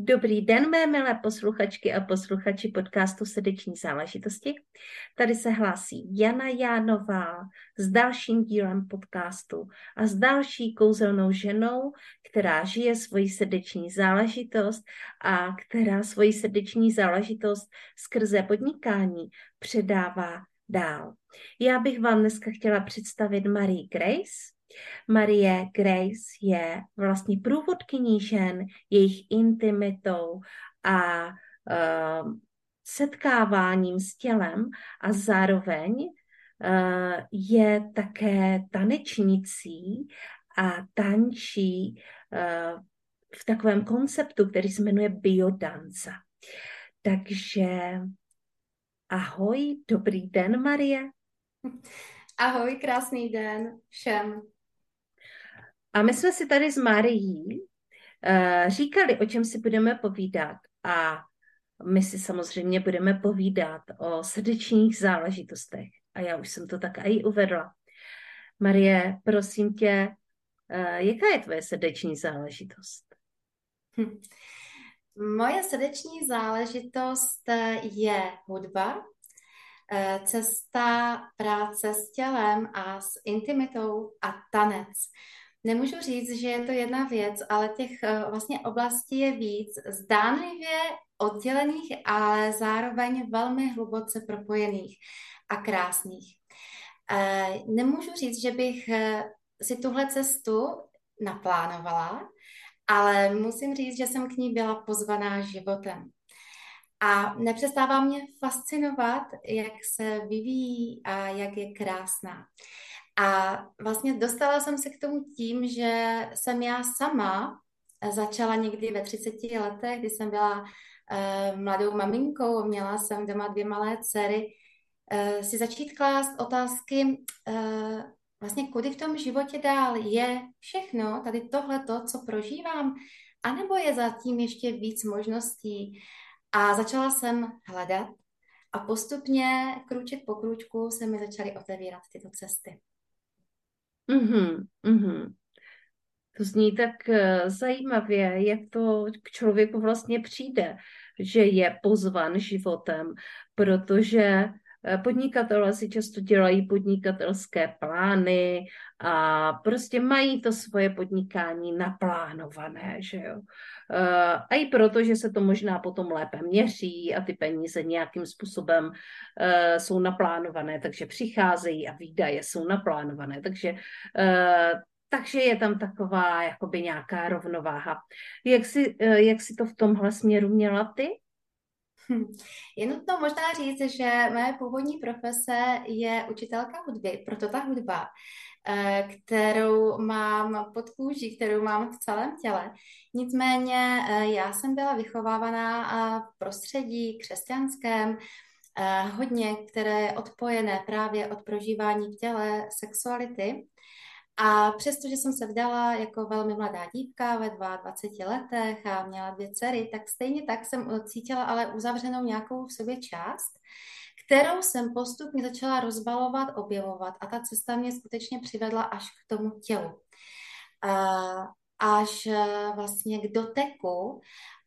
Dobrý den, mé milé posluchačky a posluchači podcastu Srdeční záležitosti. Tady se hlásí Jana Jánová s dalším dílem podcastu a s další kouzelnou ženou, která žije svoji srdeční záležitost a která svoji srdeční záležitost skrze podnikání předává dál. Já bych vám dneska chtěla představit Marie Grace, Marie Grace je vlastně průvodkyní žen, jejich intimitou a uh, setkáváním s tělem a zároveň uh, je také tanečnicí a tančí uh, v takovém konceptu, který se jmenuje biodanza. Takže ahoj, dobrý den, Marie. Ahoj, krásný den všem. A my jsme si tady s Marií uh, říkali, o čem si budeme povídat. A my si samozřejmě budeme povídat o srdečních záležitostech. A já už jsem to tak i uvedla. Marie, prosím tě, uh, jaká je tvoje srdeční záležitost? Hm. Moje srdeční záležitost je hudba, eh, cesta práce s tělem a s intimitou a tanec. Nemůžu říct, že je to jedna věc, ale těch eh, vlastně oblastí je víc, zdánlivě oddělených, ale zároveň velmi hluboce propojených a krásných. Eh, nemůžu říct, že bych eh, si tuhle cestu naplánovala, ale musím říct, že jsem k ní byla pozvaná životem. A nepřestává mě fascinovat, jak se vyvíjí a jak je krásná. A vlastně dostala jsem se k tomu tím, že jsem já sama začala někdy ve 30 letech, kdy jsem byla uh, mladou maminkou, měla jsem doma dvě malé dcery, uh, si začít klást otázky, uh, vlastně kudy v tom životě dál je všechno, tady tohleto, co prožívám, anebo je zatím ještě víc možností. A začala jsem hledat a postupně, krůček po krůčku, se mi začaly otevírat tyto cesty. Mm-hmm, mm-hmm. To zní tak uh, zajímavě, jak to k člověku vlastně přijde, že je pozvan životem, protože eh, Podnikatelé si často dělají podnikatelské plány a prostě mají to svoje podnikání naplánované, že jo. Eh, a i proto, že se to možná potom lépe měří a ty peníze nějakým způsobem eh, jsou naplánované, takže přicházejí a výdaje jsou naplánované, takže eh, takže je tam taková jakoby nějaká rovnováha. Jak si, jak si to v tomhle směru měla ty? Hm. Je nutno možná říct, že moje původní profese je učitelka hudby, proto ta hudba Eh, kterou mám pod kůží, kterou mám v celém těle. Nicméně eh, já jsem byla vychovávaná eh, v prostředí křesťanském, hodně, které je odpojené právě od prožívání v těle sexuality. A přestože jsem se vdala jako velmi mladá dívka ve 22 letech a měla dvě dcery, tak stejně tak jsem cítila ale uzavřenou nějakou v sobě část, kterou jsem postupně začala rozbalovat, objevovat a ta cesta mě skutečně přivedla až k tomu tělu. Až e, vlastně k doteku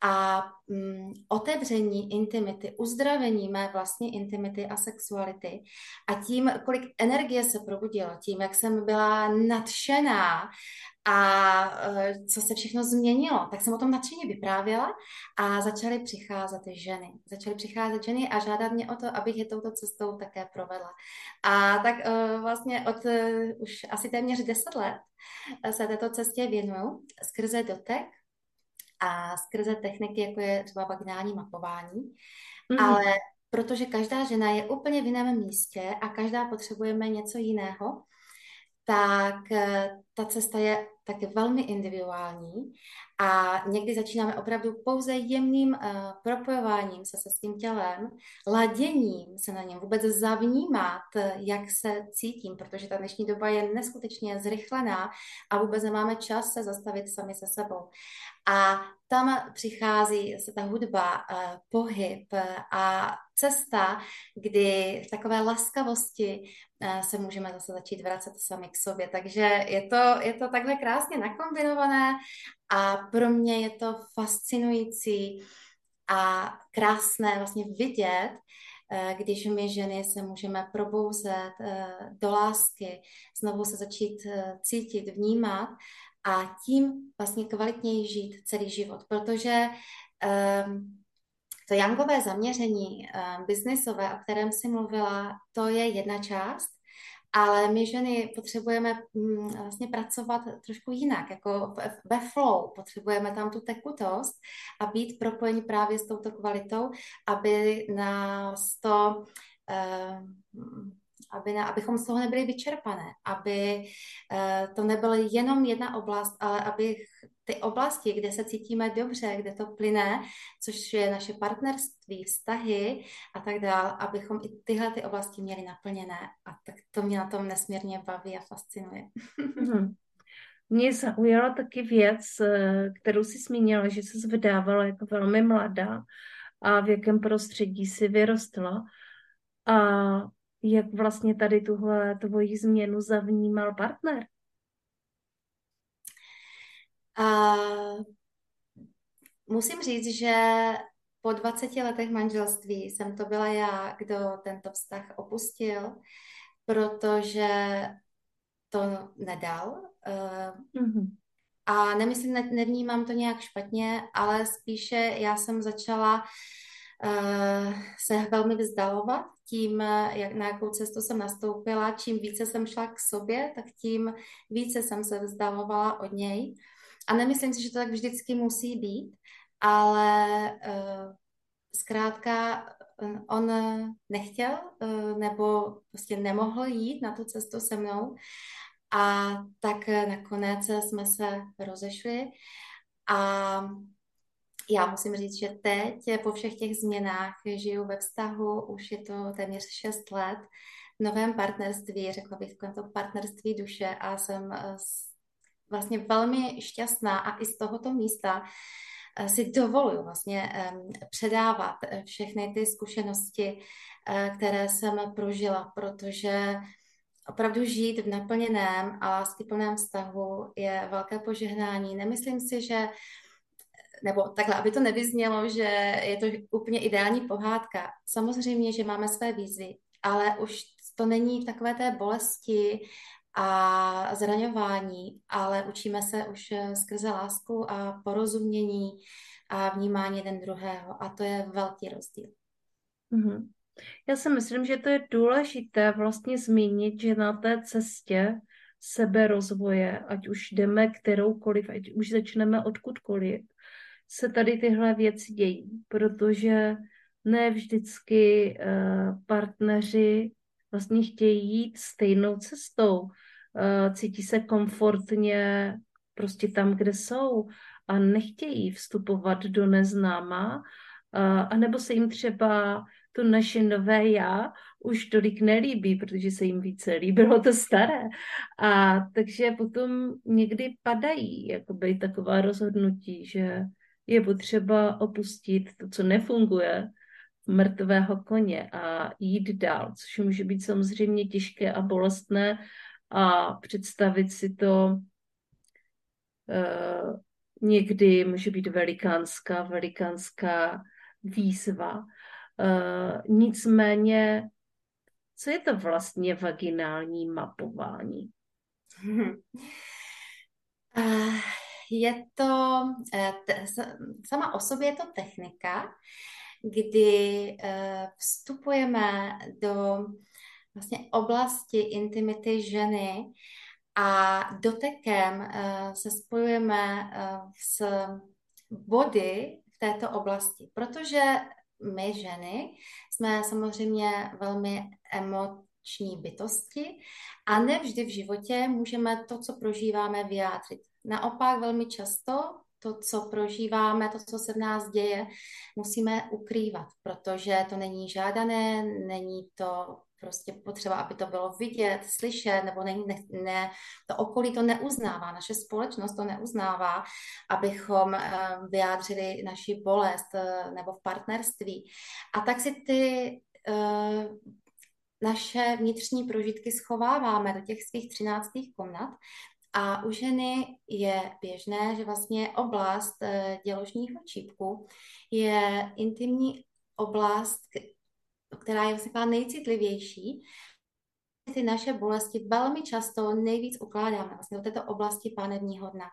a mm, otevření intimity, uzdravení mé vlastní intimity a sexuality a tím, kolik energie se probudilo, tím, jak jsem byla nadšená a uh, co se všechno změnilo, tak jsem o tom nadšeně vyprávěla a začaly přicházet ženy. Začaly přicházet ženy a žádat mě o to, abych je touto cestou také provedla. A tak uh, vlastně od uh, už asi téměř 10 let se této cestě věnuju skrze dotek a skrze techniky, jako je třeba vaginální mapování. Mm. Ale protože každá žena je úplně v jiném místě a každá potřebujeme něco jiného, tak ta cesta je taky velmi individuální a někdy začínáme opravdu pouze jemným uh, propojováním se se svým tělem, laděním se na něm, vůbec zavnímat, jak se cítím, protože ta dnešní doba je neskutečně zrychlená a vůbec nemáme čas se zastavit sami se sebou. A tam přichází se ta hudba, uh, pohyb a cesta, kdy v takové laskavosti se můžeme zase začít vracet sami k sobě. Takže je to, je to takhle krásně nakombinované a pro mě je to fascinující a krásné vlastně vidět, eh, když my ženy se můžeme probouzet eh, do lásky, znovu se začít eh, cítit, vnímat a tím vlastně kvalitněji žít celý život, protože um, to jangové zaměření um, biznisové, o kterém si mluvila, to je jedna část, ale my ženy potřebujeme mm, vlastně pracovat trošku jinak, jako ve flow, potřebujeme tam tu tekutost a být propojeni právě s touto kvalitou, aby nás to eh, aby na, abychom z toho nebyli vyčerpané, aby uh, to nebyla jenom jedna oblast, ale aby ty oblasti, kde se cítíme dobře, kde to plyne, což je naše partnerství, vztahy a tak dále, abychom i tyhle ty oblasti měli naplněné. A tak to mě na tom nesmírně baví a fascinuje. Mm-hmm. Mě zaujala taky věc, eh, kterou si zmínila, že se zvedávala jako velmi mladá a v jakém prostředí si vyrostla. A jak vlastně tady tuhle tvoji změnu zavnímal partner? A musím říct, že po 20 letech manželství jsem to byla já, kdo tento vztah opustil, protože to nedal. Mm-hmm. A nemyslím, nevnímám to nějak špatně, ale spíše já jsem začala uh, se velmi vzdalovat tím, jak, na jakou cestu jsem nastoupila. Čím více jsem šla k sobě, tak tím více jsem se vzdalovala od něj. A nemyslím si, že to tak vždycky musí být, ale uh, zkrátka eh, on nechtěl uh, nebo prostě nemohl jít na tu cestu se mnou. A tak nakonec jsme se rozešli. A já musím říct, že teď po všech těch změnách žiju ve vztahu, už je to téměř 6 let, v novém partnerství, řekla bych, to partnerství duše a jsem vlastně velmi šťastná a i z tohoto místa eh, si dovoluju vlastně předávat eh, všechny ty zkušenosti, eh, které jsem prožila, protože opravdu žít v naplněném a láskyplném vztahu je velké požehnání. Nemyslím si, že nebo takhle, aby to nevyznělo, že je to úplně ideální pohádka. Samozřejmě, že máme své výzvy, ale už to není takové té bolesti a zraňování, ale učíme se už eh, skrze lásku a porozumění a vnímání jeden druhého a to je velký rozdíl. Mm-hmm. Já si myslím, že to je důležité vlastně zmínit, že na té cestě seberozvoje, ať už jdeme kteroukoliv, ať už začneme odkudkoliv, se tady tyhle věci dějí, protože ne vždycky uh, partneři vlastně chtějí jít stejnou cestou. Uh, cítí se komfortně prostě tam, kde jsou a nechtějí vstupovat do neznáma, uh, anebo se jim třeba to naše nové já už tolik nelíbí, protože se jim více líbilo to staré. A takže potom někdy padají jakoby taková rozhodnutí, že je potřeba opustit to, co nefunguje, mrtvého koně a jít dál, což může být samozřejmě těžké a bolestné a představit si to uh, někdy může být velikánská, velikánská výzva. Uh, nicméně, co je to vlastně vaginální mapování? Uh, je to, eh, sama o sobě je to technika, kdy eh, vstupujeme do vlastně oblasti intimity ženy a dotekem eh, se spojujeme s body v této oblasti, protože my ženy jsme samozřejmě velmi emo, emoční bytosti a nevždy v životě můžeme to, co prožíváme, vyjádřit. Naopak velmi často to, co prožíváme, to, co se v nás děje, musíme ukrývat, protože to není žádané, není to prostě potřeba, aby to bylo vidět, slyšet, nebo ne, ne, ne, to okolí to neuznává, naše společnost to neuznává, abychom uh, vyjádřili naši bolest uh, nebo v partnerství. A tak si ty uh, naše vnitřní prožitky schováváme do těch svých třináctých komnat a u ženy je běžné, že vlastně oblast děložního čípku je intimní oblast, která je vlastně nejcitlivější, ty naše bolesti velmi často nejvíc ukládáme vlastně do této oblasti pánevního dna.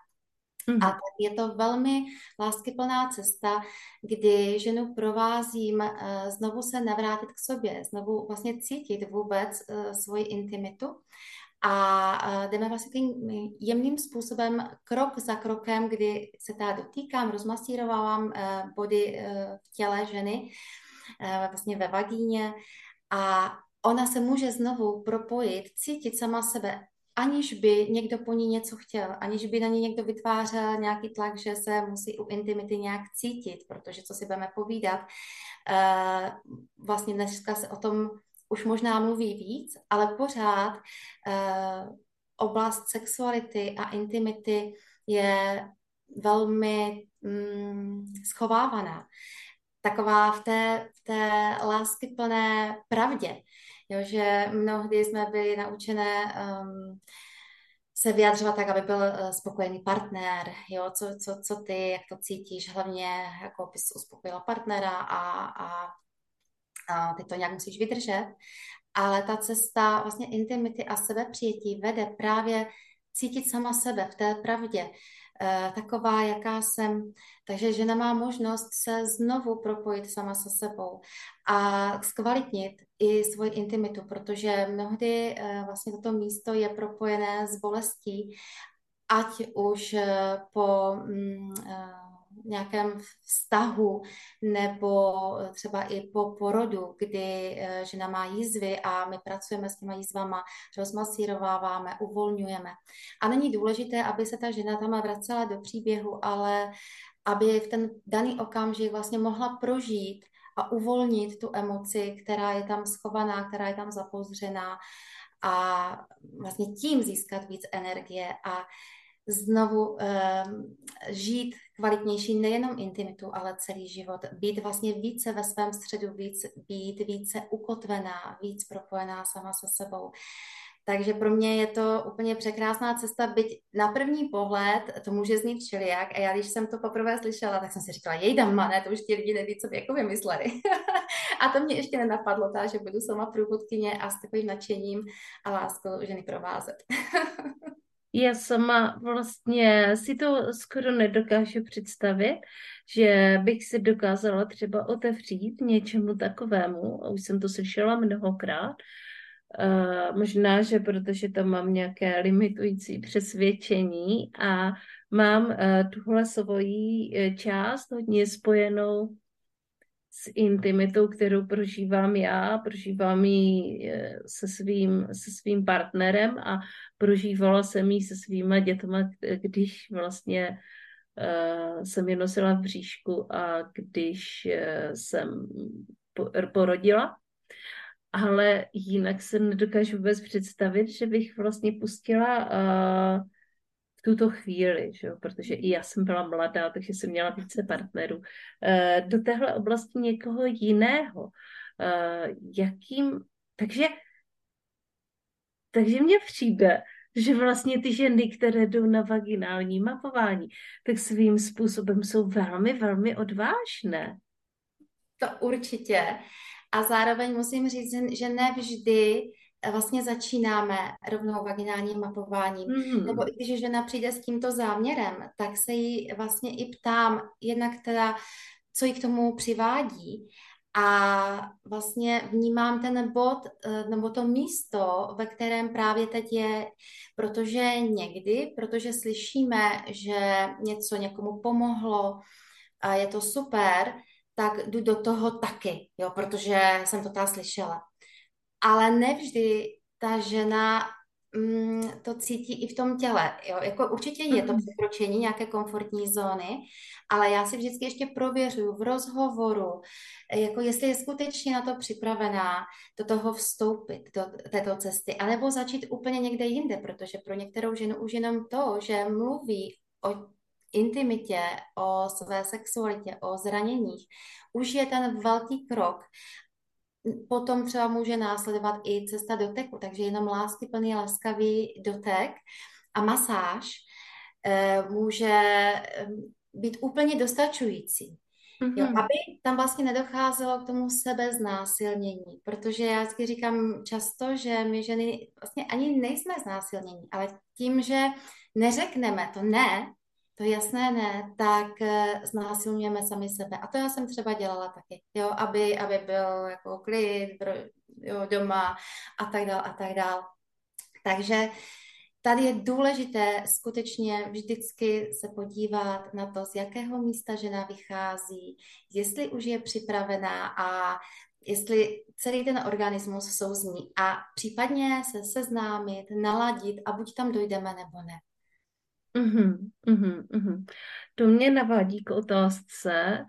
Mm. A tak je to velmi láskyplná cesta, kdy ženu provázím uh, znovu se navrátit k sobě, znovu vlastně cítit vůbec uh, svoji intimitu. A jdeme vlastně tím jemným způsobem, krok za krokem, kdy se teda dotýkám, rozmasírovávám body v těle ženy, Eh, vlastně ve vagíně. A ona se může znovu propojit, cítit sama sebe, aniž by někdo po ní něco chtěl, aniž by na ní někdo vytvářel nějaký tlak, že se musí u intimity nějak cítit, protože co si budeme povídat, eh, vlastně dneska se o tom už možná mluví víc, ale pořád eh, oblast sexuality a intimity je velmi mm, schovávaná. Taková v té, v té láskyplné pravdě, jo, že mnohdy jsme byli naučené um, se vyjadřovat tak, aby byl uh, spokojený partner, jo, co, co, co ty, jak to cítíš, hlavně jako bys uspokojila partnera a, a, a ty to nějak musíš vydržet, ale ta cesta vlastně intimity a sebepřijetí vede právě cítit sama sebe v té pravdě, Eh, taková, jaká jsem. Takže žena má možnost se znovu propojit sama se sebou a zkvalitnit i svoji intimitu, protože mnohdy eh, vlastně toto místo je propojené s bolestí, ať už eh, po mm, nějakém vztahu nebo třeba i po porodu, kdy eh, žena má jízvy a my pracujeme s těma jízvama, rozmasírováváme, uvolňujeme. A není důležité, aby se ta žena tam vracela do příběhu, ale aby v ten daný okamžik vlastně mohla prožít a uvolnit tu emoci, která je tam schovaná, která je tam zapozřená a vlastně tím získat víc energie a znovu um, žít kvalitnější nejenom intimitu, ale celý život. Být vlastně více ve svém středu, víc, být více ukotvená, víc propojená sama se sebou. Takže pro mě je to úplně překrásná cesta, byť na první pohled to může znít všelijak. A já, když jsem to poprvé slyšela, tak jsem si říkala, jej dám ne, to už ti lidi neví, co by jako vymysleli. a to mě ještě nenapadlo, tá, že budu sama průvodkyně a s takovým nadšením a láskou ženy provázet. Já sama vlastně si to skoro nedokážu představit, že bych si dokázala třeba otevřít něčemu takovému, už jsem to slyšela mnohokrát, Uh, možná, že protože tam mám nějaké limitující přesvědčení a mám uh, tuhle svoji uh, část hodně spojenou s intimitou, kterou prožívám já, prožívám ji eh, se svým, se svým partnerem a prožívala jsem ji se svýma dětma, když vlastně uh, jsem je nosila v bříšku a když jsem porodila. Ale jinak se nedokážu vůbec představit, že bych vlastně pustila uh, v tuto chvíli, že jo? protože i já jsem byla mladá, takže jsem měla více partnerů, eh, do téhle oblasti někoho jiného. Eh, jakým, takže, takže mně přijde, že vlastně ty ženy, které jdou na vaginální mapování, tak svým způsobem jsou velmi, velmi odvážné. To určitě. A zároveň musím říct, že ne vždy vlastně začínáme rovnou vaginálním mapováním. Mm-hmm. Nebo i když žena přijde s tímto záměrem, tak se jí vlastně i ptám, jednak teda, co jí k tomu přivádí. A vlastně vnímám ten bod eh, nebo to místo, ve kterém právě teď je, protože někdy, protože slyšíme, že něco někomu pomohlo a je to super, tak jdu do toho taky, jo, protože jsem to tam slyšela. Ale nevždy ta žena mm, to cítí i v tom těle. Jo? Jako určitě je to překročení nějaké komfortní zóny, ale já si vždycky ještě prověřuju v rozhovoru, jako jestli je skutečně na to připravená do toho vstoupit, do této cesty, anebo začít úplně někde jinde, protože pro některou ženu už jenom to, že mluví o intimitě, o své sexualitě, o zraněních, už je ten velký krok potom třeba může následovat i cesta do teku, takže jenom láskyplný, laskavý dotek a masáž e, může být úplně dostačující. Mm-hmm. Jo, aby tam vlastně nedocházelo k tomu sebeznásilnění, protože já vždycky říkám často, že my ženy vlastně ani nejsme znásilnění, ale tím, že neřekneme to ne, to jasné ne, tak eh, znásilňujeme sami sebe. A to já jsem třeba dělala taky, jo, aby, aby byl jako klid jo, doma a tak dál a tak dál. Takže tady je důležité skutečně vždycky se podívat na to, z jakého místa žena vychází, jestli už je připravená a jestli celý ten organismus souzní a případně se seznámit, naladit a buď tam dojdeme nebo ne. Uhum, uhum, uhum. To mě navádí k otázce,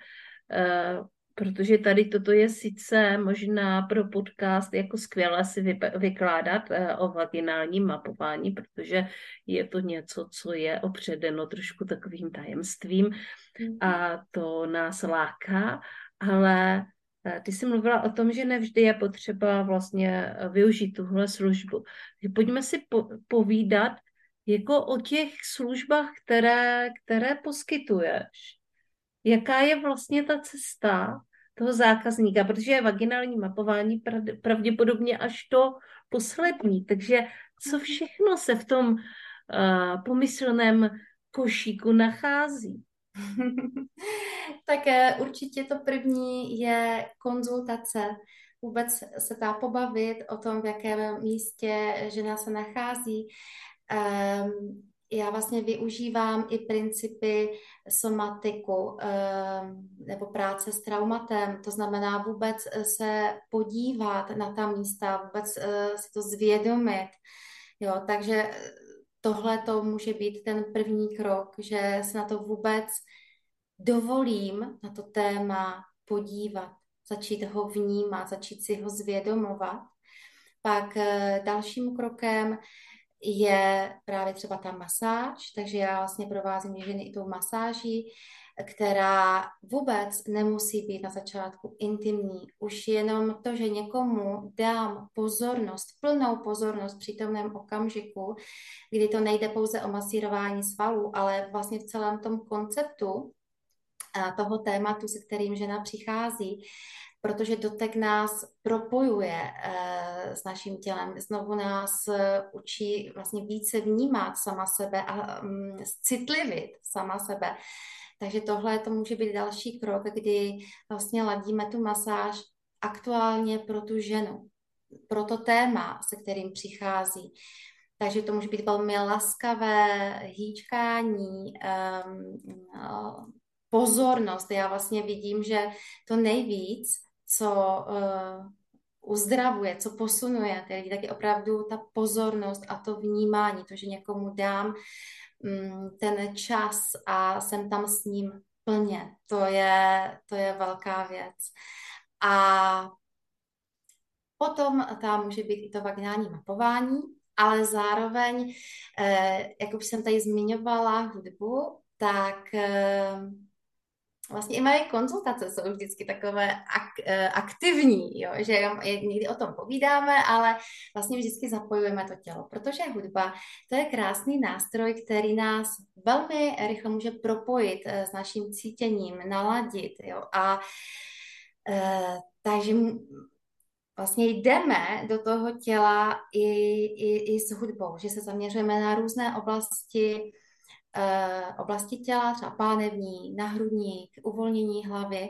uh, protože tady toto je sice možná pro podcast jako skvěle si vykládat uh, o vaginálním mapování, protože je to něco, co je opředeno trošku takovým tajemstvím a to nás láká, ale uh, ty jsi mluvila o tom, že nevždy je potřeba vlastně využít tuhle službu. Pojďme si po- povídat, jako o těch službách, které, které poskytuješ. Jaká je vlastně ta cesta toho zákazníka, protože je vaginální mapování pravděpodobně až to poslední. Takže co mhm. všechno se v tom uh, pomyslném košíku nachází? tak eh, určitě to první je konzultace. Vůbec se dá pobavit o tom, v jakém místě žena se nachází. Um, já vlastně využívám i principy somatiku um, nebo práce s traumatem, to znamená vůbec se podívat na ta místa, vůbec uh, si to zvědomit. Jo, takže tohle to může být ten první krok, že se na to vůbec dovolím na to téma podívat, začít ho vnímat, začít si ho zvědomovat. Pak dalším krokem je právě třeba ta masáž, takže já vlastně provázím ženy i tou masáží, která vůbec nemusí být na začátku intimní. Už jenom to, že někomu dám pozornost, plnou pozornost v přítomném okamžiku, kdy to nejde pouze o masírování svalů, ale vlastně v celém tom konceptu toho tématu, se kterým žena přichází, protože dotek nás propojuje uh, s naším tělem, znovu nás uh, učí vlastně více vnímat sama sebe a um, citlivit sama sebe. Takže tohle to může být další krok, kdy vlastně ladíme tu masáž aktuálně pro tu ženu, pro to téma, se kterým přichází. Takže to může být velmi laskavé hýčkání, um, pozornost. Já vlastně vidím, že to nejvíc co uh, uzdravuje, co posunuje ty lidi, tak je opravdu ta pozornost a to vnímání, to, že někomu dám um, ten čas a jsem tam s ním plně. To je, to je velká věc. A potom tam může být i to vaginální mapování, ale zároveň, eh, jak už jsem tady zmiňovala hudbu, tak eh, vlastně i moje konzultace jsou vždycky takové ak, eh, aktivní, jo? že někdy o tom povídáme, ale vlastně vždycky zapojujeme to tělo, protože hudba to je krásný nástroj, který nás velmi rychle může propojit eh, s naším cítěním, naladit jo? a e, takže vlastně jdeme do toho těla i, i, i s hudbou, že se zaměřujeme na různé oblasti oblasti těla, třeba pánevní, nahrudník, uvolnění hlavy.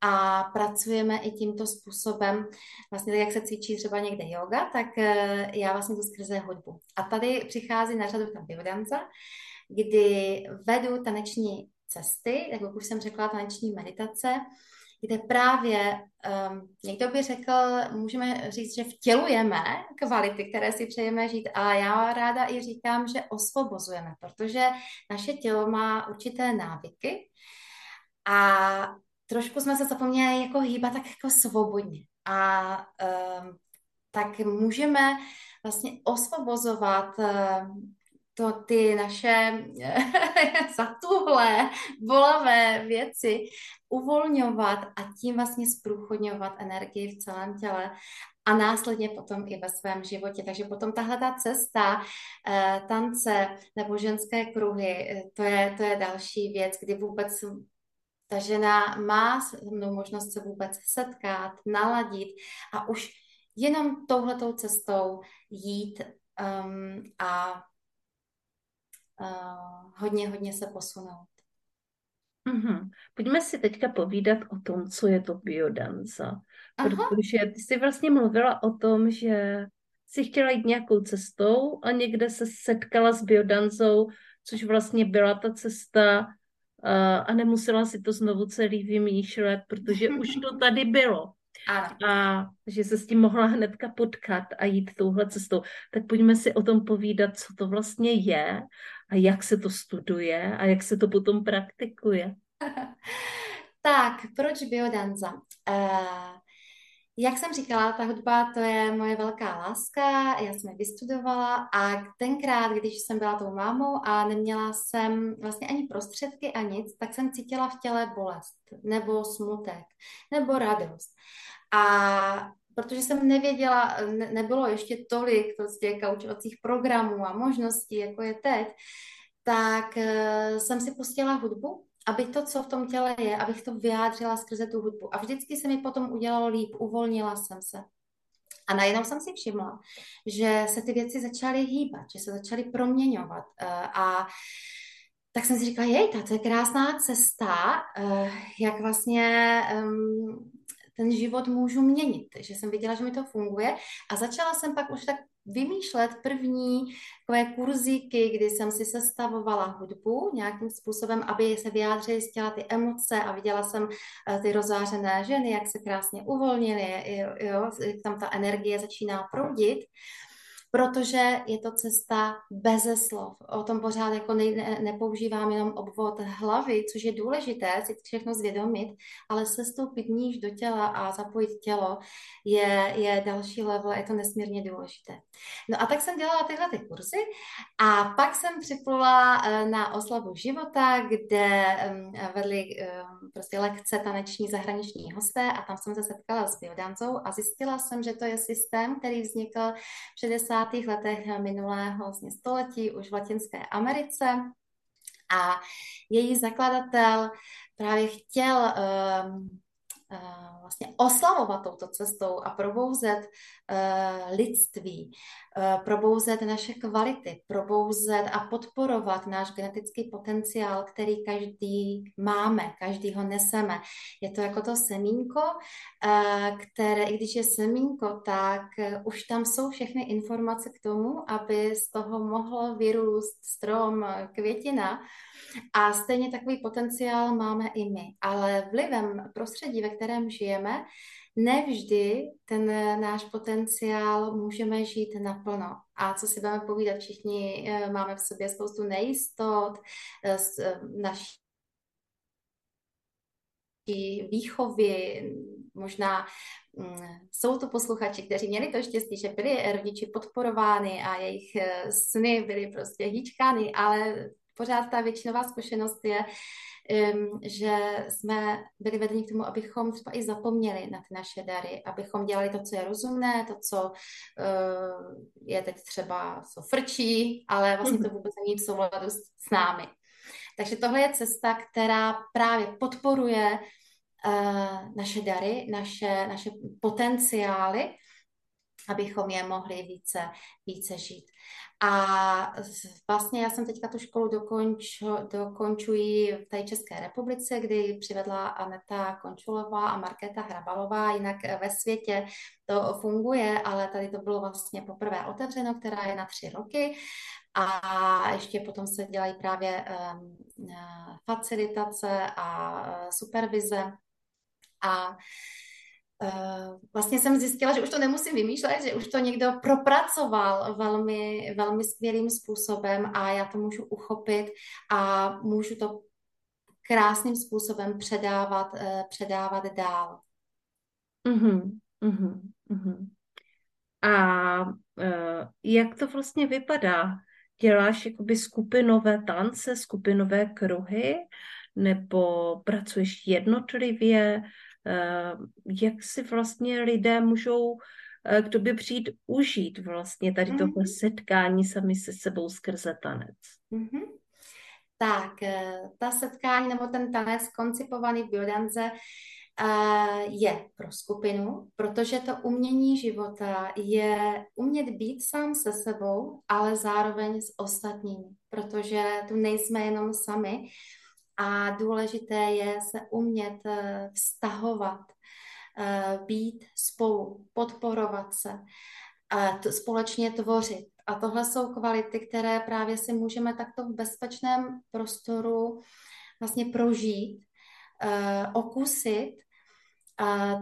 A pracujeme i tímto způsobem, vlastně tak, jak se cvičí třeba někde yoga, tak eh, já vlastně to skrze hudbu. A tady přichází na řadu ta biodanza, kdy vedu taneční cesty, jak už jsem řekla, taneční meditace, kde právě um, někdo by řekl, můžeme říct, že vtělujeme kvality, které si přejeme žít, ale já ráda i říkám, že osvobozujeme, protože naše tělo má určité návyky a trošku jsme se zapomněli jako hýbat tak jako svobodně. A um, tak můžeme vlastně osvobozovat um, to ty naše zatuhlé, bolavé věci uvolňovat a tím vlastně zprůchodňovat energii v celém těle a následně potom i ve svém životě. Takže potom tahle ta cesta eh, tance nebo ženské kruhy, eh, to je, to je další věc, kdy vůbec ta žena má možnost se vůbec setkat, naladit a už jenom touhletou cestou jít um, a uh, hodně, hodně se posunout. Mm-hmm. Pojďme si teďka povídat o tom, co je to biodanza. Protože ty jsi vlastně mluvila o tom, že jsi chtěla jít nějakou cestou a někde se setkala s biodanzou, což vlastně byla ta cesta a nemusela si to znovu celý vymýšlet, protože už to tady bylo. Ano. A že se s tím mohla hnedka potkat a jít touhle cestou. Tak pojďme si o tom povídat, co to vlastně je a jak se to studuje a jak se to potom praktikuje. tak, proč biodanza? Uh, jak jsem říkala, ta hudba to je moje velká láska, já jsem ji vystudovala a tenkrát, když jsem byla tou mámou a neměla jsem vlastně ani prostředky a nic, tak jsem cítila v těle bolest, nebo smutek, nebo radost. A protože jsem nevěděla, ne, nebylo ještě tolik prostě kaučovacích programů a možností, jako je teď, tak uh, jsem si pustila hudbu aby to, co v tom těle je, abych to vyjádřila skrze tu hudbu. A vždycky se mi potom udělalo líp, uvolnila jsem se. A najednou jsem si všimla, že se ty věci začaly hýbat, že se začaly proměňovat. Eh, a tak jsem si říkala, jej, to je krásná cesta, eh, jak vlastně ten život můžu měnit. že jsem viděla, že mi to funguje a začala jsem pak už tak vymýšlet první takové kurzíky, kdy jsem si sestavovala hudbu nějakým způsobem, aby se vyjádřily z těla ty emoce a viděla jsem eh, ty rozářené ženy, jak se krásně uvolnily, jo, jak tam ta energie začíná proudit protože je to cesta beze slov. O tom pořád jako ne, ne, nepoužívám jenom obvod hlavy, což je důležité si všechno zvědomit, ale sestoupit níž do těla a zapojit tělo je, je další level, je to nesmírně důležité. No a tak jsem dělala tyhle ty kurzy a pak jsem připlula eh, na oslavu života, kde vedli prostě lekce taneční zahraniční hosté a tam jsem se setkala s biodanzou a zjistila jsem, že to je systém, který vznikl v 60 letech minulého století už v Latinské Americe. A její zakladatel právě chtěl um, vlastně oslavovat touto cestou a probouzet uh, lidství, uh, probouzet naše kvality, probouzet a podporovat náš genetický potenciál, který každý máme, každý ho neseme. Je to jako to semínko, které, i když je semínko, tak už tam jsou všechny informace k tomu, aby z toho mohl vyrůst strom, květina, a stejně takový potenciál máme i my. Ale vlivem prostředí, ve kterém žijeme, nevždy ten náš potenciál můžeme žít naplno. A co si budeme povídat, všichni eh, máme v sobě spoustu nejistot, eh, eh, naší výchovy, možná mm, jsou to posluchači, kteří měli to štěstí, že byli rodiči podporovány a jejich sny byly prostě hýčkány, ale pořád ta většinová zkušenost je, že jsme byli vedeni k tomu, abychom třeba i zapomněli na ty naše dary, abychom dělali to, co je rozumné, to, co eh, je teď třeba, co frčí, ale vlastně to mhm. vůbec není v souladu s námi. Takže tohle je cesta, která právě podporuje uh, naše dary, naše, naše potenciály, abychom je mohli více, více žít. A vlastně já jsem teďka tu školu dokonč, dokončuji v té České republice, kdy přivedla Aneta Končulová a Markéta Hrabalová, jinak ve světě to funguje, ale tady to bylo vlastně poprvé otevřeno, která je na tři roky. A ještě potom se dělají právě um, facilitace a supervize. A vlastně jsem zjistila, že už to nemusím vymýšlet, že už to někdo propracoval velmi, velmi skvělým způsobem a já to můžu uchopit a můžu to krásným způsobem předávat, předávat dál. Mm-hmm, mm-hmm, mm-hmm. A uh, jak to vlastně vypadá? Děláš jakoby skupinové tance, skupinové kruhy, nebo pracuješ jednotlivě? Uh, jak si vlastně lidé můžou uh, k tobě přijít užít vlastně tady mm-hmm. tohle setkání sami se sebou skrze tanec? Mm-hmm. Tak, ta setkání nebo ten tanec koncipovaný v biodanze je pro skupinu, protože to umění života je umět být sám se sebou, ale zároveň s ostatními, protože tu nejsme jenom sami a důležité je se umět eh, vztahovat, eh, být spolu, podporovat se, společně tvořit. A tohle jsou kvality, které právě si můžeme takto v bezpečném prostoru vlastně prožít, eh, okusit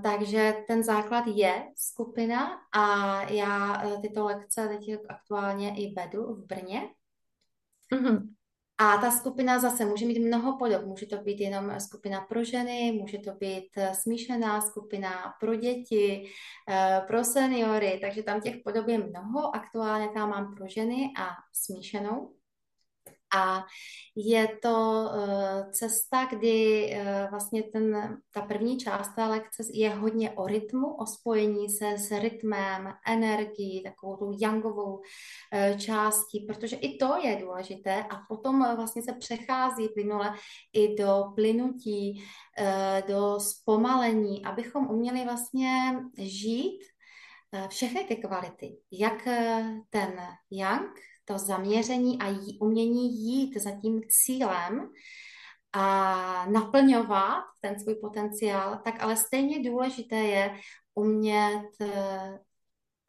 takže ten základ je skupina a já tyto lekce teď aktuálně i vedu v Brně. Mm-hmm. A ta skupina zase může mít mnoho podob. Může to být jenom skupina pro ženy, může to být eh, smíšená skupina pro děti, pro seniory, takže tam těch podob je mnoho. Aktuálně tam mám pro ženy a smíšenou. A je to uh, cesta, kdy uh, vlastně ten, ta první část té lekce je hodně o rytmu, o spojení se s rytmem, energií, takovou tou yangovou uh, částí, protože i to je důležité. A potom vlastně se přechází plynule i do plynutí, do zpomalení, abychom uměli vlastně žít všechny ty kvality, jak ten yang, to zaměření a jí, umění jít za tím cílem a naplňovat ten svůj potenciál, tak ale stejně důležité je umět eh,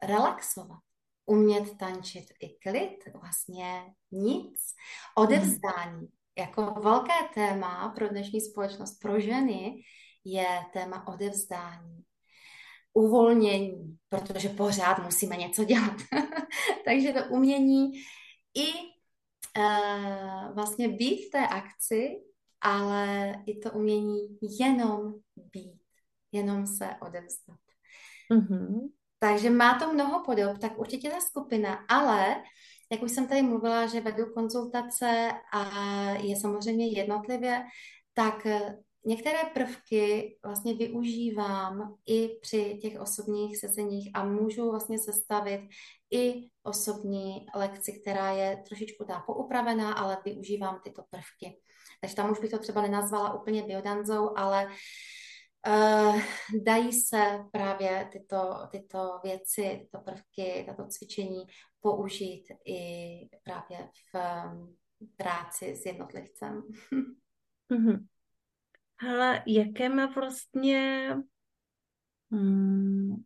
relaxovat, umět tančit i klid, vlastně nic, odevzdání. Jako velké téma pro dnešní společnost, pro ženy, je téma odevzdání uvolnění, protože pořád musíme něco dělat. Takže to umění i uh, vlastně být v té akci, ale i to umění jenom být, jenom se odevzdat. Mm-hmm. Takže má to mnoho podob, tak určitě ta skupina, ale jak už jsem tady mluvila, že vedu konzultace a je samozřejmě jednotlivě, tak Některé prvky vlastně využívám i při těch osobních sezeních a můžu vlastně sestavit i osobní lekci, která je trošičku tá poupravená, ale využívám tyto prvky. Takže tam už bych to třeba nenazvala úplně biodanzou, ale uh, dají se právě tyto, tyto věci, tyto prvky, tato cvičení použít i právě v um, práci s jednotlivcem. Mm-hmm. Hele, jaké má vlastně hmm,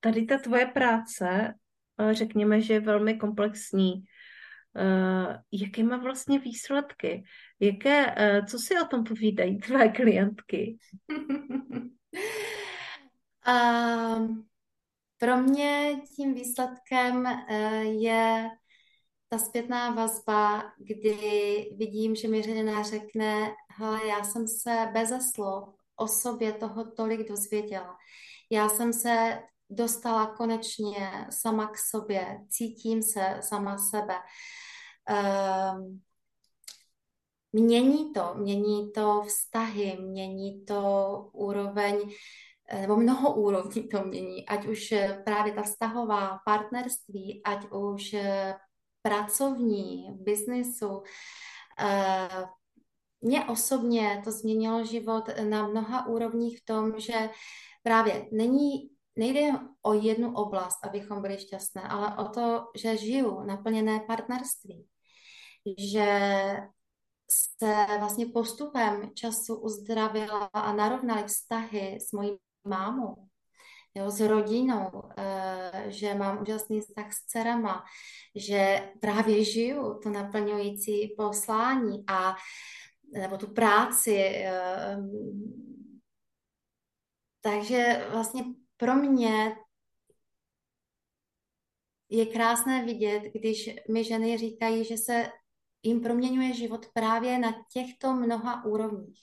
tady ta tvoje práce, eh, řekněme, že je velmi komplexní, uh, jaké má vlastně výsledky? Jaké, uh, co si o tom povídají tvé klientky? um, pro mě tím výsledkem uh, je ta zpětná vazba, kdy vidím, že mi žena řekne, hele, já jsem se bez slov o sobě toho tolik dozvěděla. Já jsem se dostala konečně sama k sobě, cítím se sama sebe. Um, mění to, mění to vztahy, mění to úroveň, nebo mnoho úrovní to mění, ať už právě ta vztahová partnerství, ať už pracovní, biznesu. Mně osobně to změnilo život na mnoha úrovních v tom, že právě není, nejde o jednu oblast, abychom byli šťastné, ale o to, že žiju naplněné partnerství. Že se vlastně postupem času uzdravila a narovnaly vztahy s mojí mámou, jo, s rodinou, eh, že mám úžasný vztah s dcerama, že právě žiju to naplňující poslání a nebo tu práci, eh, takže vlastně pro mě je krásné vidět, když mi ženy říkají, že se jim proměňuje život právě na těchto mnoha úrovních.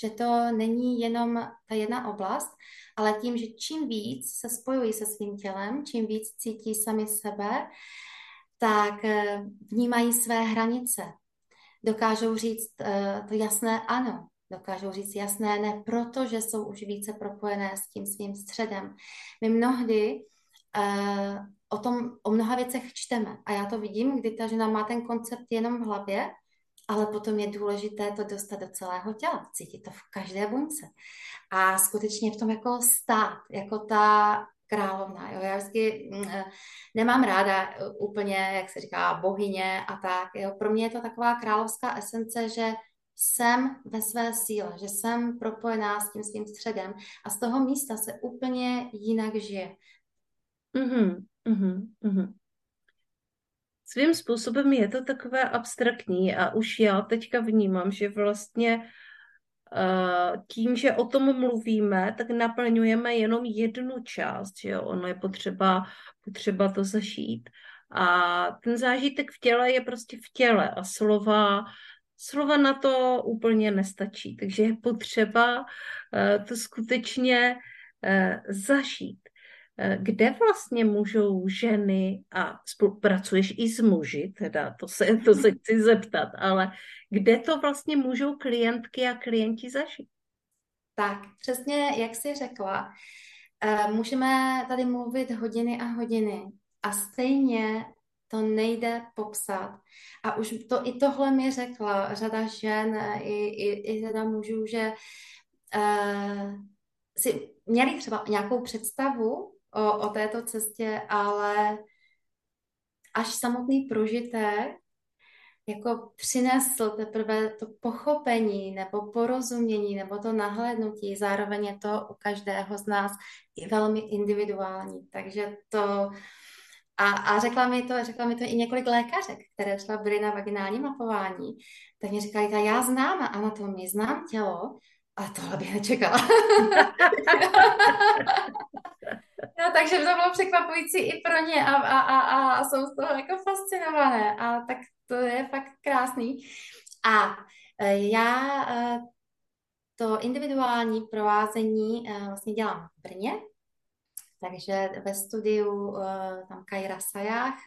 Že to není jenom ta jedna oblast, ale tím, že čím víc se spojují se svým tělem, čím víc cítí sami sebe, tak eh, vnímají své hranice. Dokážou říct eh, to jasné ano, dokážou říct jasné ne, protože jsou už více propojené s tím svým středem. My mnohdy uh, o tom, o mnoha věcech čteme. A já to vidím, kdy ta žena má ten koncept jenom v hlavě, ale potom je důležité to dostat do celého těla, cítit to v každé buňce. A skutečně v tom jako stát, jako ta královna. Jo. Já vždycky mm, eh, nemám ráda eh, úplně, jak se říká, bohyně a tak. Jo. Pro mě je to taková královská esence, že jsem ve své síle, že jsem propojená s tím svým středem a z toho místa se úplně jinak žije. Mm-hmm, mm-hmm, mm-hmm. Svým způsobem je to takové abstraktní a už já teďka vnímám, že vlastně tím, že o tom mluvíme, tak naplňujeme jenom jednu část, že jo? ono je potřeba, potřeba to zažít. A ten zážitek v těle je prostě v těle a slova, slova na to úplně nestačí. Takže je potřeba uh, to skutečně uh, zažít. Eh, kde vlastně můžou ženy, a spolupracuješ i s muži, teda to se, to se chci zeptat, ale kde to vlastně můžou klientky a klienti zažít? Tak, přesně jak jsi řekla, eh, můžeme tady mluvit hodiny a hodiny a stejně to nejde popsat. A už to i tohle mi řekla řada žen, i, i, i řada mužů, že uh, si měli třeba nějakou představu o, o této cestě, ale až samotný prožitek jako přinesl teprve to pochopení nebo porozumění nebo to nahlédnutí, zároveň je to u každého z nás i velmi individuální. Takže to a, a řekla, mi to, řekla mi to i několik lékařek, které třeba byly na vaginální mapování. Tak mi říkali, já znám anatomii, znám tělo, a tohle bych nečekala. No, takže to bylo překvapující i pro ně a, a, a, a jsou z toho jako fascinované a tak to je fakt krásný. A e, já e, to individuální provázení e, vlastně dělám v Brně, takže ve studiu tam Kajra Sajách,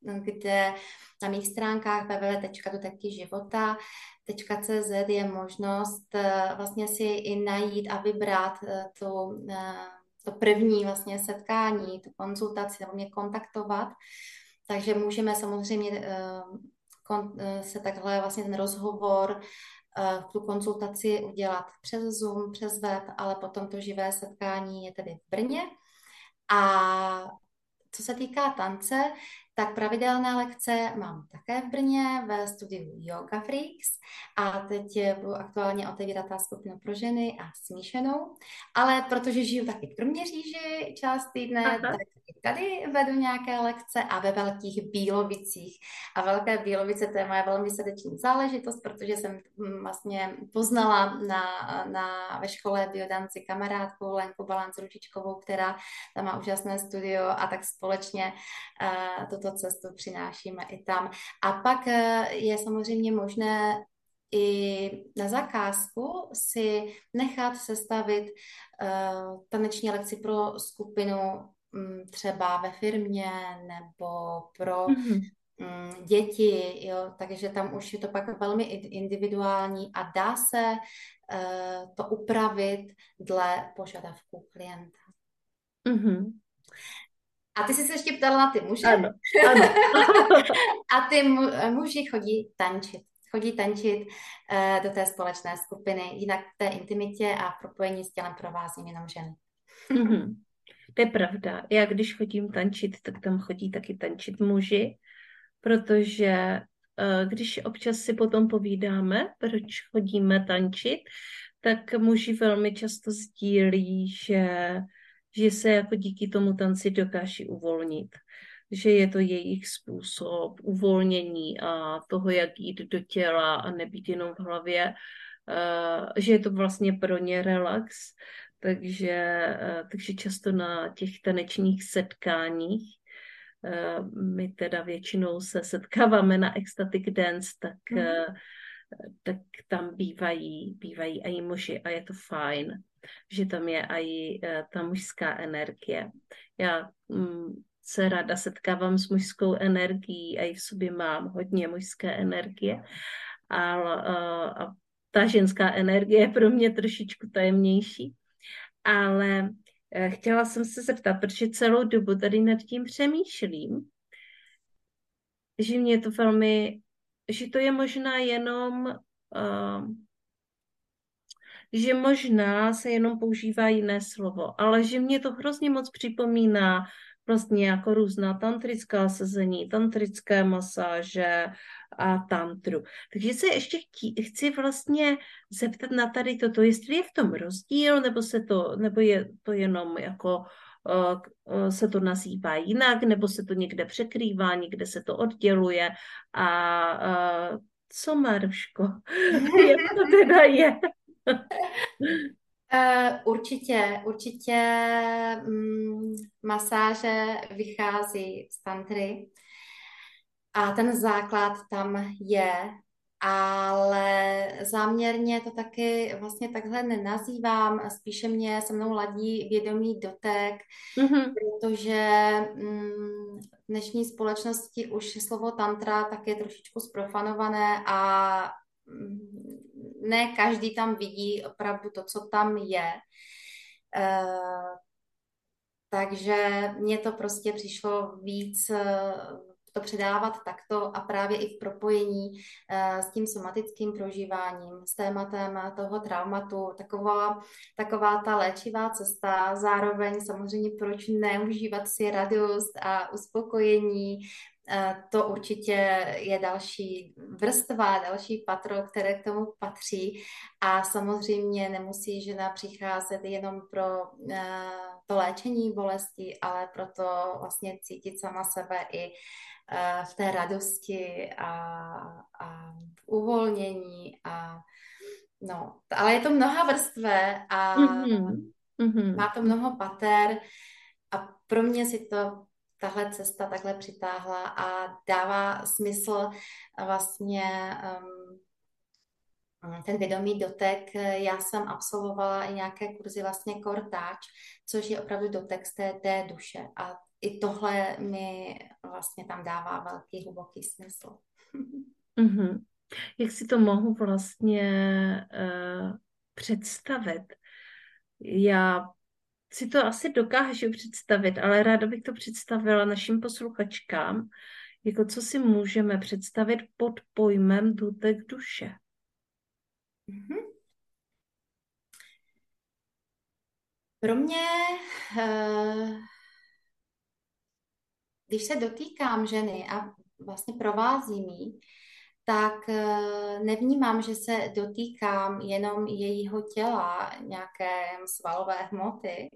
kde na mých stránkách www.tutekyživota.cz je možnost vlastně si i najít a vybrat tu to první vlastně setkání, tu konzultaci nebo mě kontaktovat. Takže můžeme samozřejmě uh, se takhle vlastně ten rozhovor, uh, tu konzultaci udělat přes Zoom, přes web, ale potom to živé setkání je tedy v Brně. A co se týká tance, tak pravidelné lekce mám také v Brně ve studiu Yoga Freaks a teď budu aktuálně otevírat ta skupinu pro ženy a smíšenou, ale protože žiju taky v Kroměříži část týdne, Aha. tak tady vedu nějaké lekce a ve Velkých Bílovicích. A Velké Bílovice to je moje velmi srdeční záležitost, protože jsem mm, vlastně poznala na, na, ve škole biodanci kamarádku Lenku Balance Ručičkovou, která tam má úžasné studio a tak společně uh, tuto cestu přinášíme i tam. A pak eh, je samozřejmě možné i na zakázku si nechat sestavit uh, taneční lekci pro skupinu třeba ve firmě nebo pro mm-hmm. um, děti, jo, takže tam už je to pak velmi individuální a dá se uh, to upravit dle požadavků klienta. Mm-hmm. A ty jsi se ještě ptala na ty muže. Ano, ano. a ty mu- muži chodí tančit. Chodí tančit uh, do té společné skupiny. Jinak v té intimitě a propojení s tělem provázím jenom ženy. mm-hmm. To je pravda. Já když chodím tančit, tak tam chodí taky tančit muži, protože uh, když občas si potom povídáme, proč chodíme tančit, tak muži velmi často sdílí, že že se jako díky tomu tanci dokáží uvolnit, že je to jejich způsob uvolnění a toho, jak jít do těla a nebýt jenom v hlavě, uh, že je to vlastně pro ně relax. Takže, eh, takže často na těch tanečních setkáních eh, my teda většinou se setkáváme na ecstatic dance, tak, mm. tak tam bývají, bývají i muži a je to fajn, že tam je i ta mužská energie. Já mm, se ráda setkávám s mužskou energií a i v sobě mám hodně mužské energie. A, a, a ta ženská energie je pro mě trošičku tajemnější. Ale eh, chtěla jsem se zeptat, protože celou dobu tady nad tím přemýšlím, že mě to velmi, že to je možná jenom, uh, že možná se jenom používá jiné slovo, ale že mě to hrozně moc připomíná vlastně jako různá tantrická sezení, tantrické masáže a tantru. Takže se ještě chtí, chci vlastně zeptat na tady toto, jestli je v tom rozdíl, nebo, se to, nebo je to jenom jako uh, se to nazývá jinak, nebo se to někde překrývá, někde se to odděluje a uh, co Maruško, jak to teda je? Určitě, určitě um, masáže vychází z tantry a ten základ tam je, ale záměrně to taky vlastně takhle nenazývám, spíše mě se mnou ladí vědomý dotek, mm-hmm. protože um, v dnešní společnosti už slovo tantra tak je trošičku sprofanované a ne každý tam vidí opravdu to, co tam je. Uh, takže mně to prostě přišlo víc uh, to předávat takto a právě i v propojení uh, s tím somatickým prožíváním, s tématem toho traumatu, taková, taková ta léčivá cesta, zároveň samozřejmě proč neužívat si radost a uspokojení, to určitě je další vrstva, další patro, které k tomu patří. A samozřejmě nemusí žena přicházet jenom pro to léčení bolesti, ale proto vlastně cítit sama sebe i v té radosti a, a v uvolnění a no, ale je to mnoha vrstve a mm-hmm. má to mnoho pater a pro mě si to tahle cesta takhle přitáhla a dává smysl vlastně um, ten vědomý dotek. Já jsem absolvovala i nějaké kurzy vlastně kortáč, což je opravdu dotek z té, té duše a i tohle mi vlastně tam dává velký, hluboký smysl. Mm-hmm. Jak si to mohu vlastně uh, představit? Já si to asi dokážu představit, ale ráda bych to představila našim posluchačkám, jako co si můžeme představit pod pojmem důtek duše. Mm-hmm. Pro mě, eh, když se dotýkám ženy a vlastně provázím jí, tak eh, nevnímám, že se dotýkám jenom jejího těla, nějaké svalové hmoty,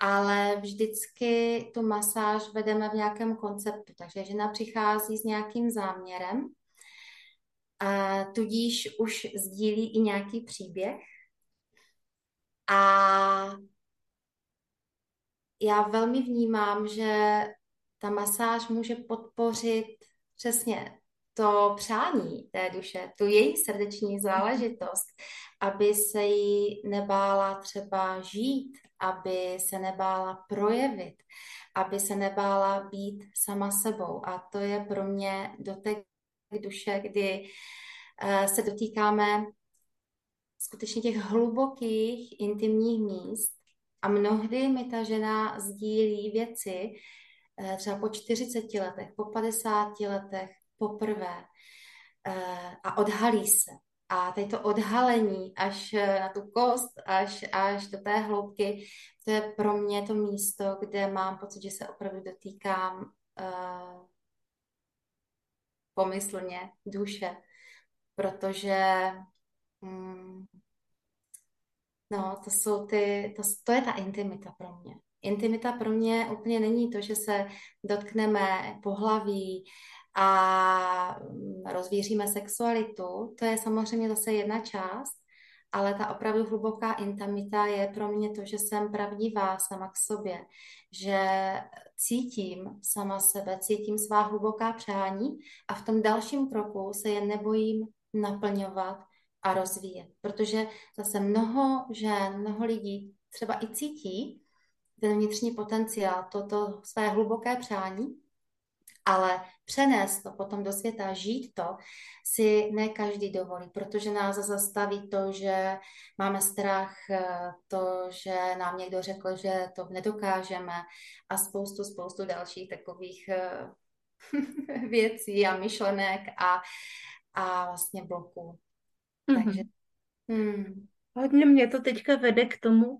ale vždycky tu masáž vedeme v nějakém konceptu. Takže žena přichází s nějakým záměrem, a tudíž už sdílí i nějaký příběh. A já velmi vnímám, že ta masáž může podpořit přesně to přání té duše, tu její srdeční záležitost, aby se jí nebála třeba žít, aby se nebála projevit, aby se nebála být sama sebou. A to je pro mě dotek duše, kdy eh, se dotýkáme skutečně těch hlubokých intimních míst a mnohdy mi ta žena sdílí věci, eh, třeba po 40 letech, po 50 letech, poprvé eh, a odhalí se. A tady to odhalení až eh, na tu kost, až, až do té hloubky, to je pro mě to místo, kde mám pocit, že se opravdu dotýkám uh, pomyslně duše, protože um, no, to jsou ty, to, to je ta intimita pro mě. Intimita pro mě úplně není to, že se dotkneme pohlaví, a rozvíříme sexualitu, to je samozřejmě zase jedna část, ale ta opravdu hluboká intimita je pro mě to, že jsem pravdivá sama k sobě, že cítím sama sebe, cítím svá hluboká přání a v tom dalším kroku se je nebojím naplňovat a rozvíjet. Protože zase mnoho žen, mnoho lidí třeba i cítí ten vnitřní potenciál, toto své hluboké přání, ale přenést to potom do světa, žít to, si ne každý dovolí, protože nás zastaví to, že máme strach, to, že nám někdo řekl, že to nedokážeme a spoustu, spoustu dalších takových eh, věcí a myšlenek a, a vlastně bloků. Mm-hmm. Takže hmm. Hodně mě to teďka vede k tomu,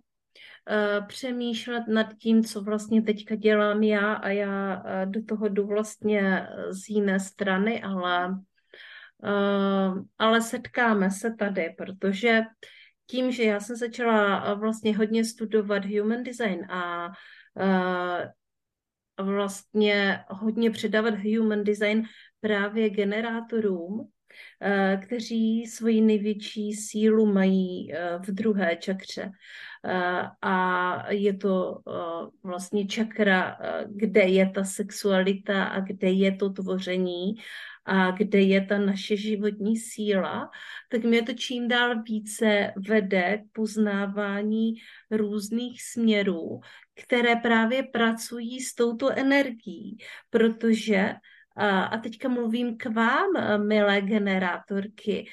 přemýšlet nad tím, co vlastně teďka dělám já a já uh, do toho jdu vlastně z jiné strany, ale, ale setkáme se tady, protože tím, že já jsem začala vlastně hodně studovat human design a vlastně hodně předávat human design právě generátorům, Eh, kteří svoji největší sílu mají eh, v druhé čakře. Eh, a je to vlastně čakra, kde je ta sexualita a kde je to tvoření a kde je ta naše životní síla, tak mě to čím dál více vede k poznávání různých směrů, které právě pracují s touto energií, protože a teďka mluvím k vám, milé generátorky,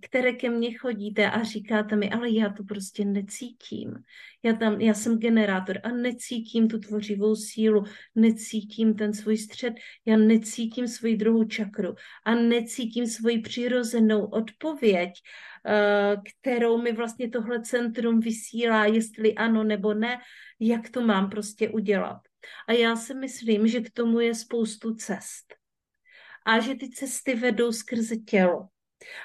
které ke mně chodíte a říkáte mi, ale já to prostě necítím. Já, tam, já jsem generátor a necítím tu tvořivou sílu, necítím ten svůj střed, já necítím svoji druhou čakru a necítím svoji přirozenou odpověď, kterou mi vlastně tohle centrum vysílá, jestli ano nebo ne, jak to mám prostě udělat. A já si myslím, že k tomu je spoustu cest. A že ty cesty vedou skrze tělo.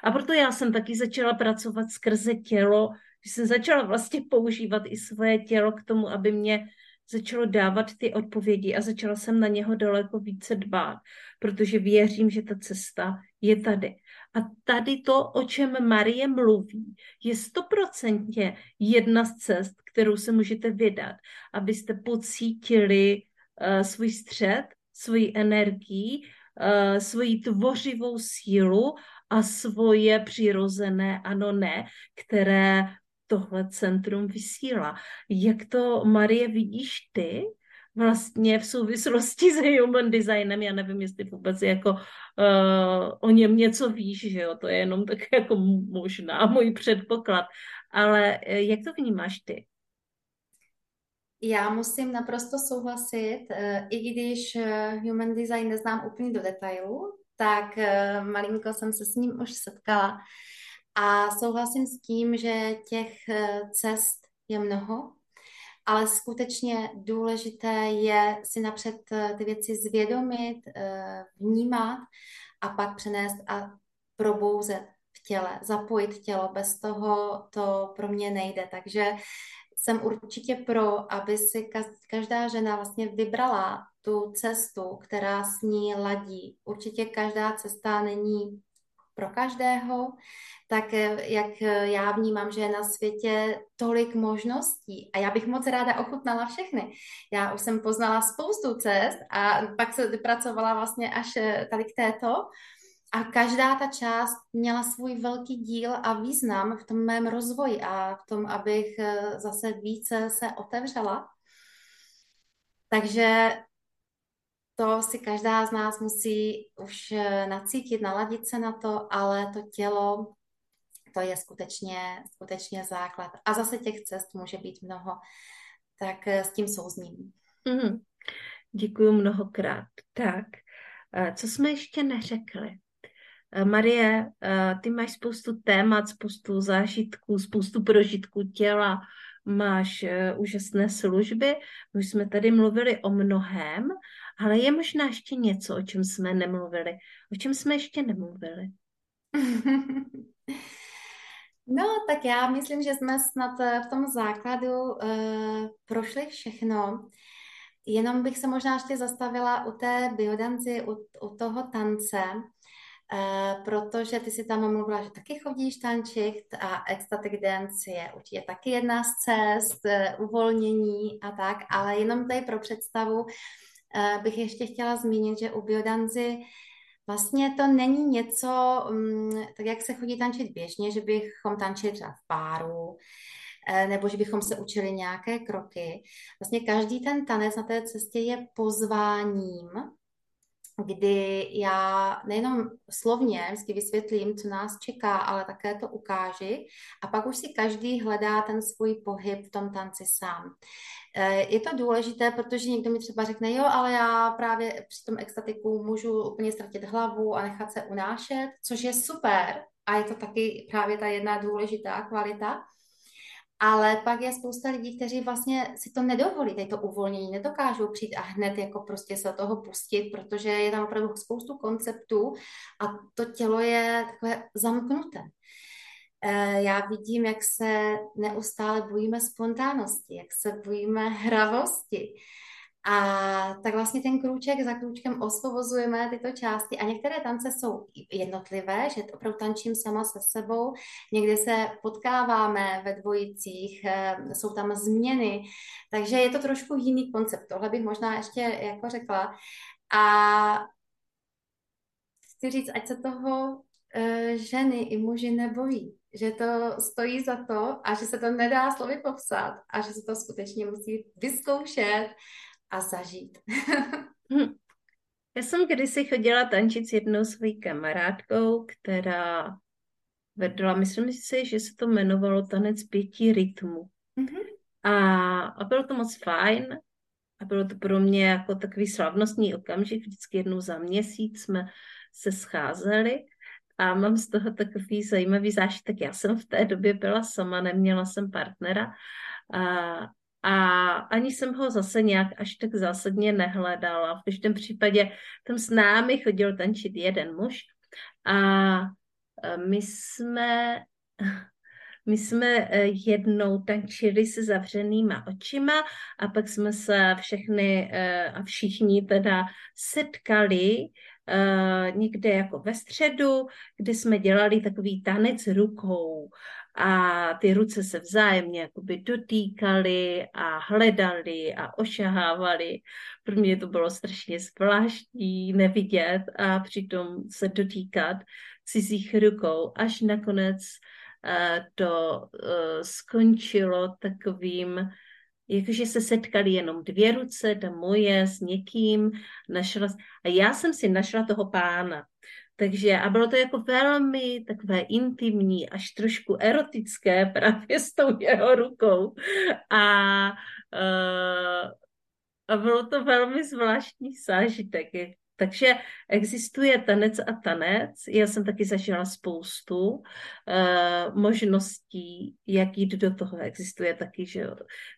A proto já jsem taky začala pracovat skrze tělo, že jsem začala vlastně používat i svoje tělo k tomu, aby mě začalo dávat ty odpovědi a začala jsem na něho daleko více dbát, protože věřím, že ta cesta je tady. A tady to, o čem Marie mluví, je stoprocentně jedna z cest, kterou se můžete vydat, abyste pocítili uh, svůj střed, svoji energii, uh, svoji tvořivou sílu a svoje přirozené ano ne, které tohle centrum vysílá. Jak to, Marie, vidíš ty? vlastně v souvislosti s human designem, já nevím, jestli vůbec jako uh, o něm něco víš, že jo, to je jenom tak jako možná můj předpoklad, ale eh, jak to vnímáš ty? Já musím naprosto souhlasit, eh, i když human design neznám úplně do detailu, tak malinko jsem se s ním už setkala a souhlasím s tím, že těch cest je mnoho, ale skutečně důležité je si napřed eh, ty věci zvědomit, eh, vnímat a pak přenést a probouzet v těle, zapojit tělo. Bez toho to pro mě nejde. Takže jsem určitě pro, aby si každá žena vlastně vybrala tu cestu, která s ní ladí. Určitě každá cesta není pro každého, tak eh, jak eh, já vnímám, že je na světě tolik možností a já bych moc ráda ochutnala všechny. Já už jsem poznala spoustu cest a pak se vypracovala vlastně až eh, tady k této a každá ta část měla svůj velký díl a význam v tom mém rozvoji a v tom, abych zase více se otevřela. Takže to si každá z nás musí už eh, nacítit, naladit se na to, ale to tělo, to je skutečně, skutečně základ. A zase těch cest může být mnoho, tak eh, s tím souzním. Mm, děkuji mnohokrát. Tak, eh, co jsme ještě neřekli? Marie, ty máš spoustu témat, spoustu zážitků, spoustu prožitků těla, máš úžasné služby. My jsme tady mluvili o mnohém, ale je možná ještě něco, o čem jsme nemluvili. O čem jsme ještě nemluvili? No, tak já myslím, že jsme snad eh, v tom základu uh, prošli všechno. Jenom bych se možná ještě zastavila u té biodanci, u, u toho tance. Eh, protože ty si tam mluvila, že taky chodíš tančit a ecstatic dance je určitě taky jedna z cest, eh, uvolnění a tak, ale jenom tady pro představu bych ještě chtěla zmínit, že u biodanzy vlastně to není něco, mm, tak jak se chodí tančit běžně, že bychom tančili třeba v páru, nebo že bychom se učili nějaké kroky. Vlastně každý ten tanec na té cestě je pozváním kdy já nejenom slovně vždycky vysvětlím, co nás čeká, ale také to ukáži a pak už si každý hledá ten svůj pohyb v tom tanci sám. Eh, je to důležité, protože někdo mi třeba řekne, jo, ale já právě při tom extatiku můžu úplně ztratit hlavu a nechat se unášet, což je super a je to taky právě ta jedna důležitá kvalita. Ale pak je spousta lidí, kteří vlastně si to nedovolí, tady to uvolnění, nedokážou přijít a hned jako prostě se toho pustit, protože je tam opravdu spoustu konceptů a to tělo je takové zamknuté. Eh, já vidím, jak se neustále bojíme spontánnosti, jak se bojíme hravosti, a tak vlastně ten krůček za krůčkem osvobozujeme tyto části a některé tance jsou jednotlivé, že opravdu tančím sama se sebou, někdy se potkáváme ve dvojicích, eh, jsou tam změny, takže je to trošku jiný koncept. Tohle bych možná ještě jako řekla. A chci říct, ať se toho eh, ženy i muži nebojí, že to stojí za to a že se to nedá slovy popsat a že se to skutečně musí vyzkoušet a zažít. Hm. Já jsem kdysi chodila tančit s jednou svojí kamarádkou, která vedla, myslím si, že se to jmenovalo tanec pěti rytmů. Mm-hmm. A, a bylo to moc fajn a bylo to pro mě jako takový slavnostní okamžik, vždycky jednou za měsíc jsme se scházeli a mám z toho takový zajímavý zážitek. Já jsem v té době byla sama, neměla jsem partnera a, a ani jsem ho zase nějak až tak zásadně nehledala. V každém případě tam s námi chodil tančit jeden muž a my jsme, my jsme e, jednou tančili se zavřenýma očima a pak jsme se všechny e, a všichni teda setkali e, někde jako ve středu, kde jsme dělali takový tanec rukou a ty ruce se vzájemně jakoby dotýkaly a hledali a ošahávali. Pro mě to bylo strašně zvláštní nevidět a přitom se dotýkat cizích rukou, až nakonec uh, to uh, skončilo takovým, jakože se setkali jenom dvě ruce, ta moje s někým, našla, a já jsem si našla toho pána. Takže a bylo to jako velmi takové intimní, až trošku erotické právě s tou jeho rukou. A, uh, a bylo to velmi zvláštní zážitek. Takže existuje tanec a tanec. Já jsem taky zažila spoustu uh, možností, jak jít do toho. Existuje taky, že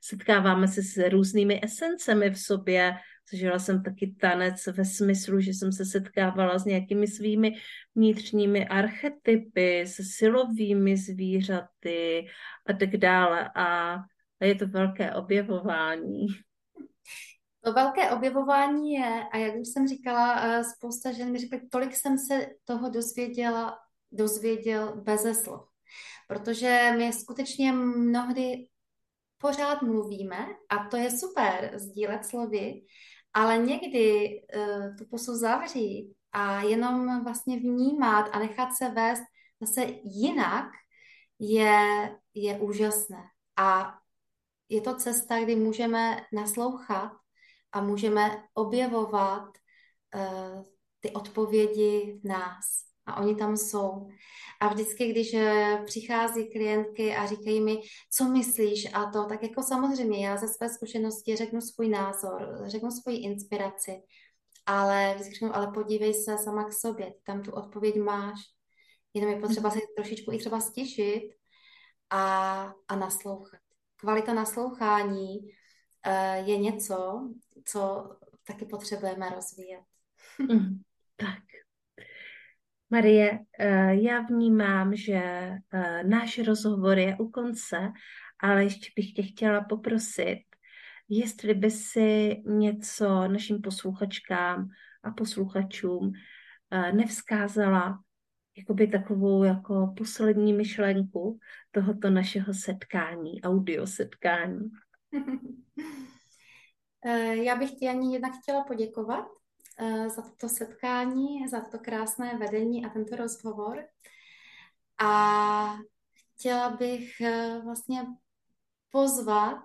setkáváme se s různými esencemi v sobě, Zažila jsem taky tanec ve smyslu, že jsem se setkávala s nějakými svými vnitřními archetypy, se silovými zvířaty a tak dále. A, a je to velké objevování. To velké objevování je, a jak už jsem říkala, eh, spousta žen mi řekla, tolik jsem se toho dozvěděla, dozvěděl beze slov. Protože my skutečně mnohdy pořád mluvíme a to je super, sdílet slovy, ale někdy uh, tu pusu zavřít a jenom vlastně vnímat a nechat se vést zase jinak je, je úžasné. A je to cesta, kdy můžeme naslouchat a můžeme objevovat uh, ty odpovědi v nás a oni tam jsou. A vždycky, když eh, přichází klientky a říkají mi, co myslíš a to, tak jako samozřejmě já ze své zkušenosti řeknu svůj názor, řeknu svoji inspiraci, ale vždycky řeknu, ale podívej se sama k sobě, tam tu odpověď máš, jenom je potřeba se trošičku i třeba stišit a, a naslouchat. Kvalita naslouchání uh, je něco, co taky potřebujeme rozvíjet. Mm, tak. Marie, eh, já vnímám, že eh, náš rozhovor je u konce, ale ještě bych tě chtěla poprosit, jestli by si něco našim posluchačkám a posluchačům nevzkázala jakoby takovou jako poslední myšlenku tohoto našeho setkání, audio setkání. Eh, já bych ti ani jednak chtěla poděkovat eh, za toto setkání, za to krásné vedení a tento rozhovor. A chtěla bych eh, vlastně pozvat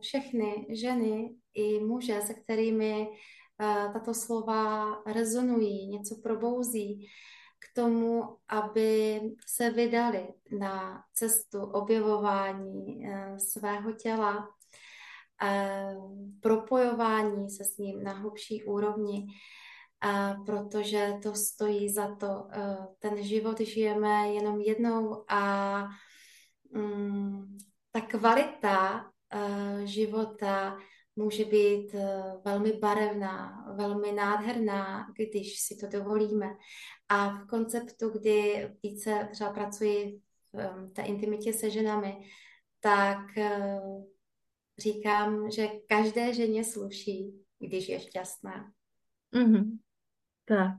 všechny ženy i muže, se kterými tato slova rezonují, něco probouzí, k tomu, aby se vydali na cestu objevování svého těla, propojování se s ním na hlubší úrovni, protože to stojí za to. Ten život žijeme jenom jednou a mm, ta kvalita života může být velmi barevná, velmi nádherná, když si to dovolíme. A v konceptu, kdy více třeba pracuji v té intimitě se ženami, tak říkám, že každé ženě sluší, když je šťastná. Mm-hmm. Tak,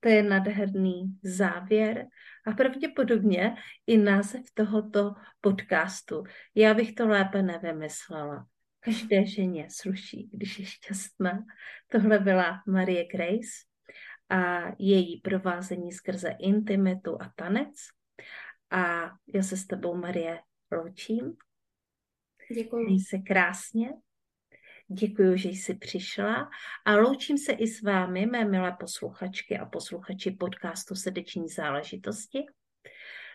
to je nádherný závěr a pravděpodobně i název tohoto podcastu. Já bych to lépe nevymyslela. Každé ženě sluší, když je šťastná. Tohle byla Marie Grace a její provázení skrze intimitu a tanec. A já se s tebou, Marie, loučím Děkuji. Měj se krásně. Děkuji, že jsi přišla a loučím se i s vámi, mé milé posluchačky a posluchači podcastu Srdeční záležitosti.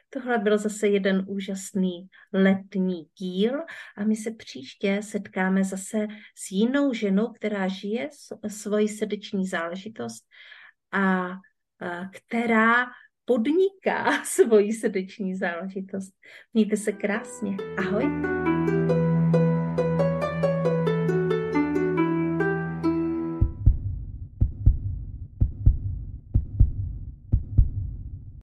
Tohle byl zase jeden úžasný letní díl a my se příště setkáme zase s jinou ženou, která žije svoji srdeční záležitost a, která podniká svoji srdeční záležitost. Mějte se krásně. Ahoj.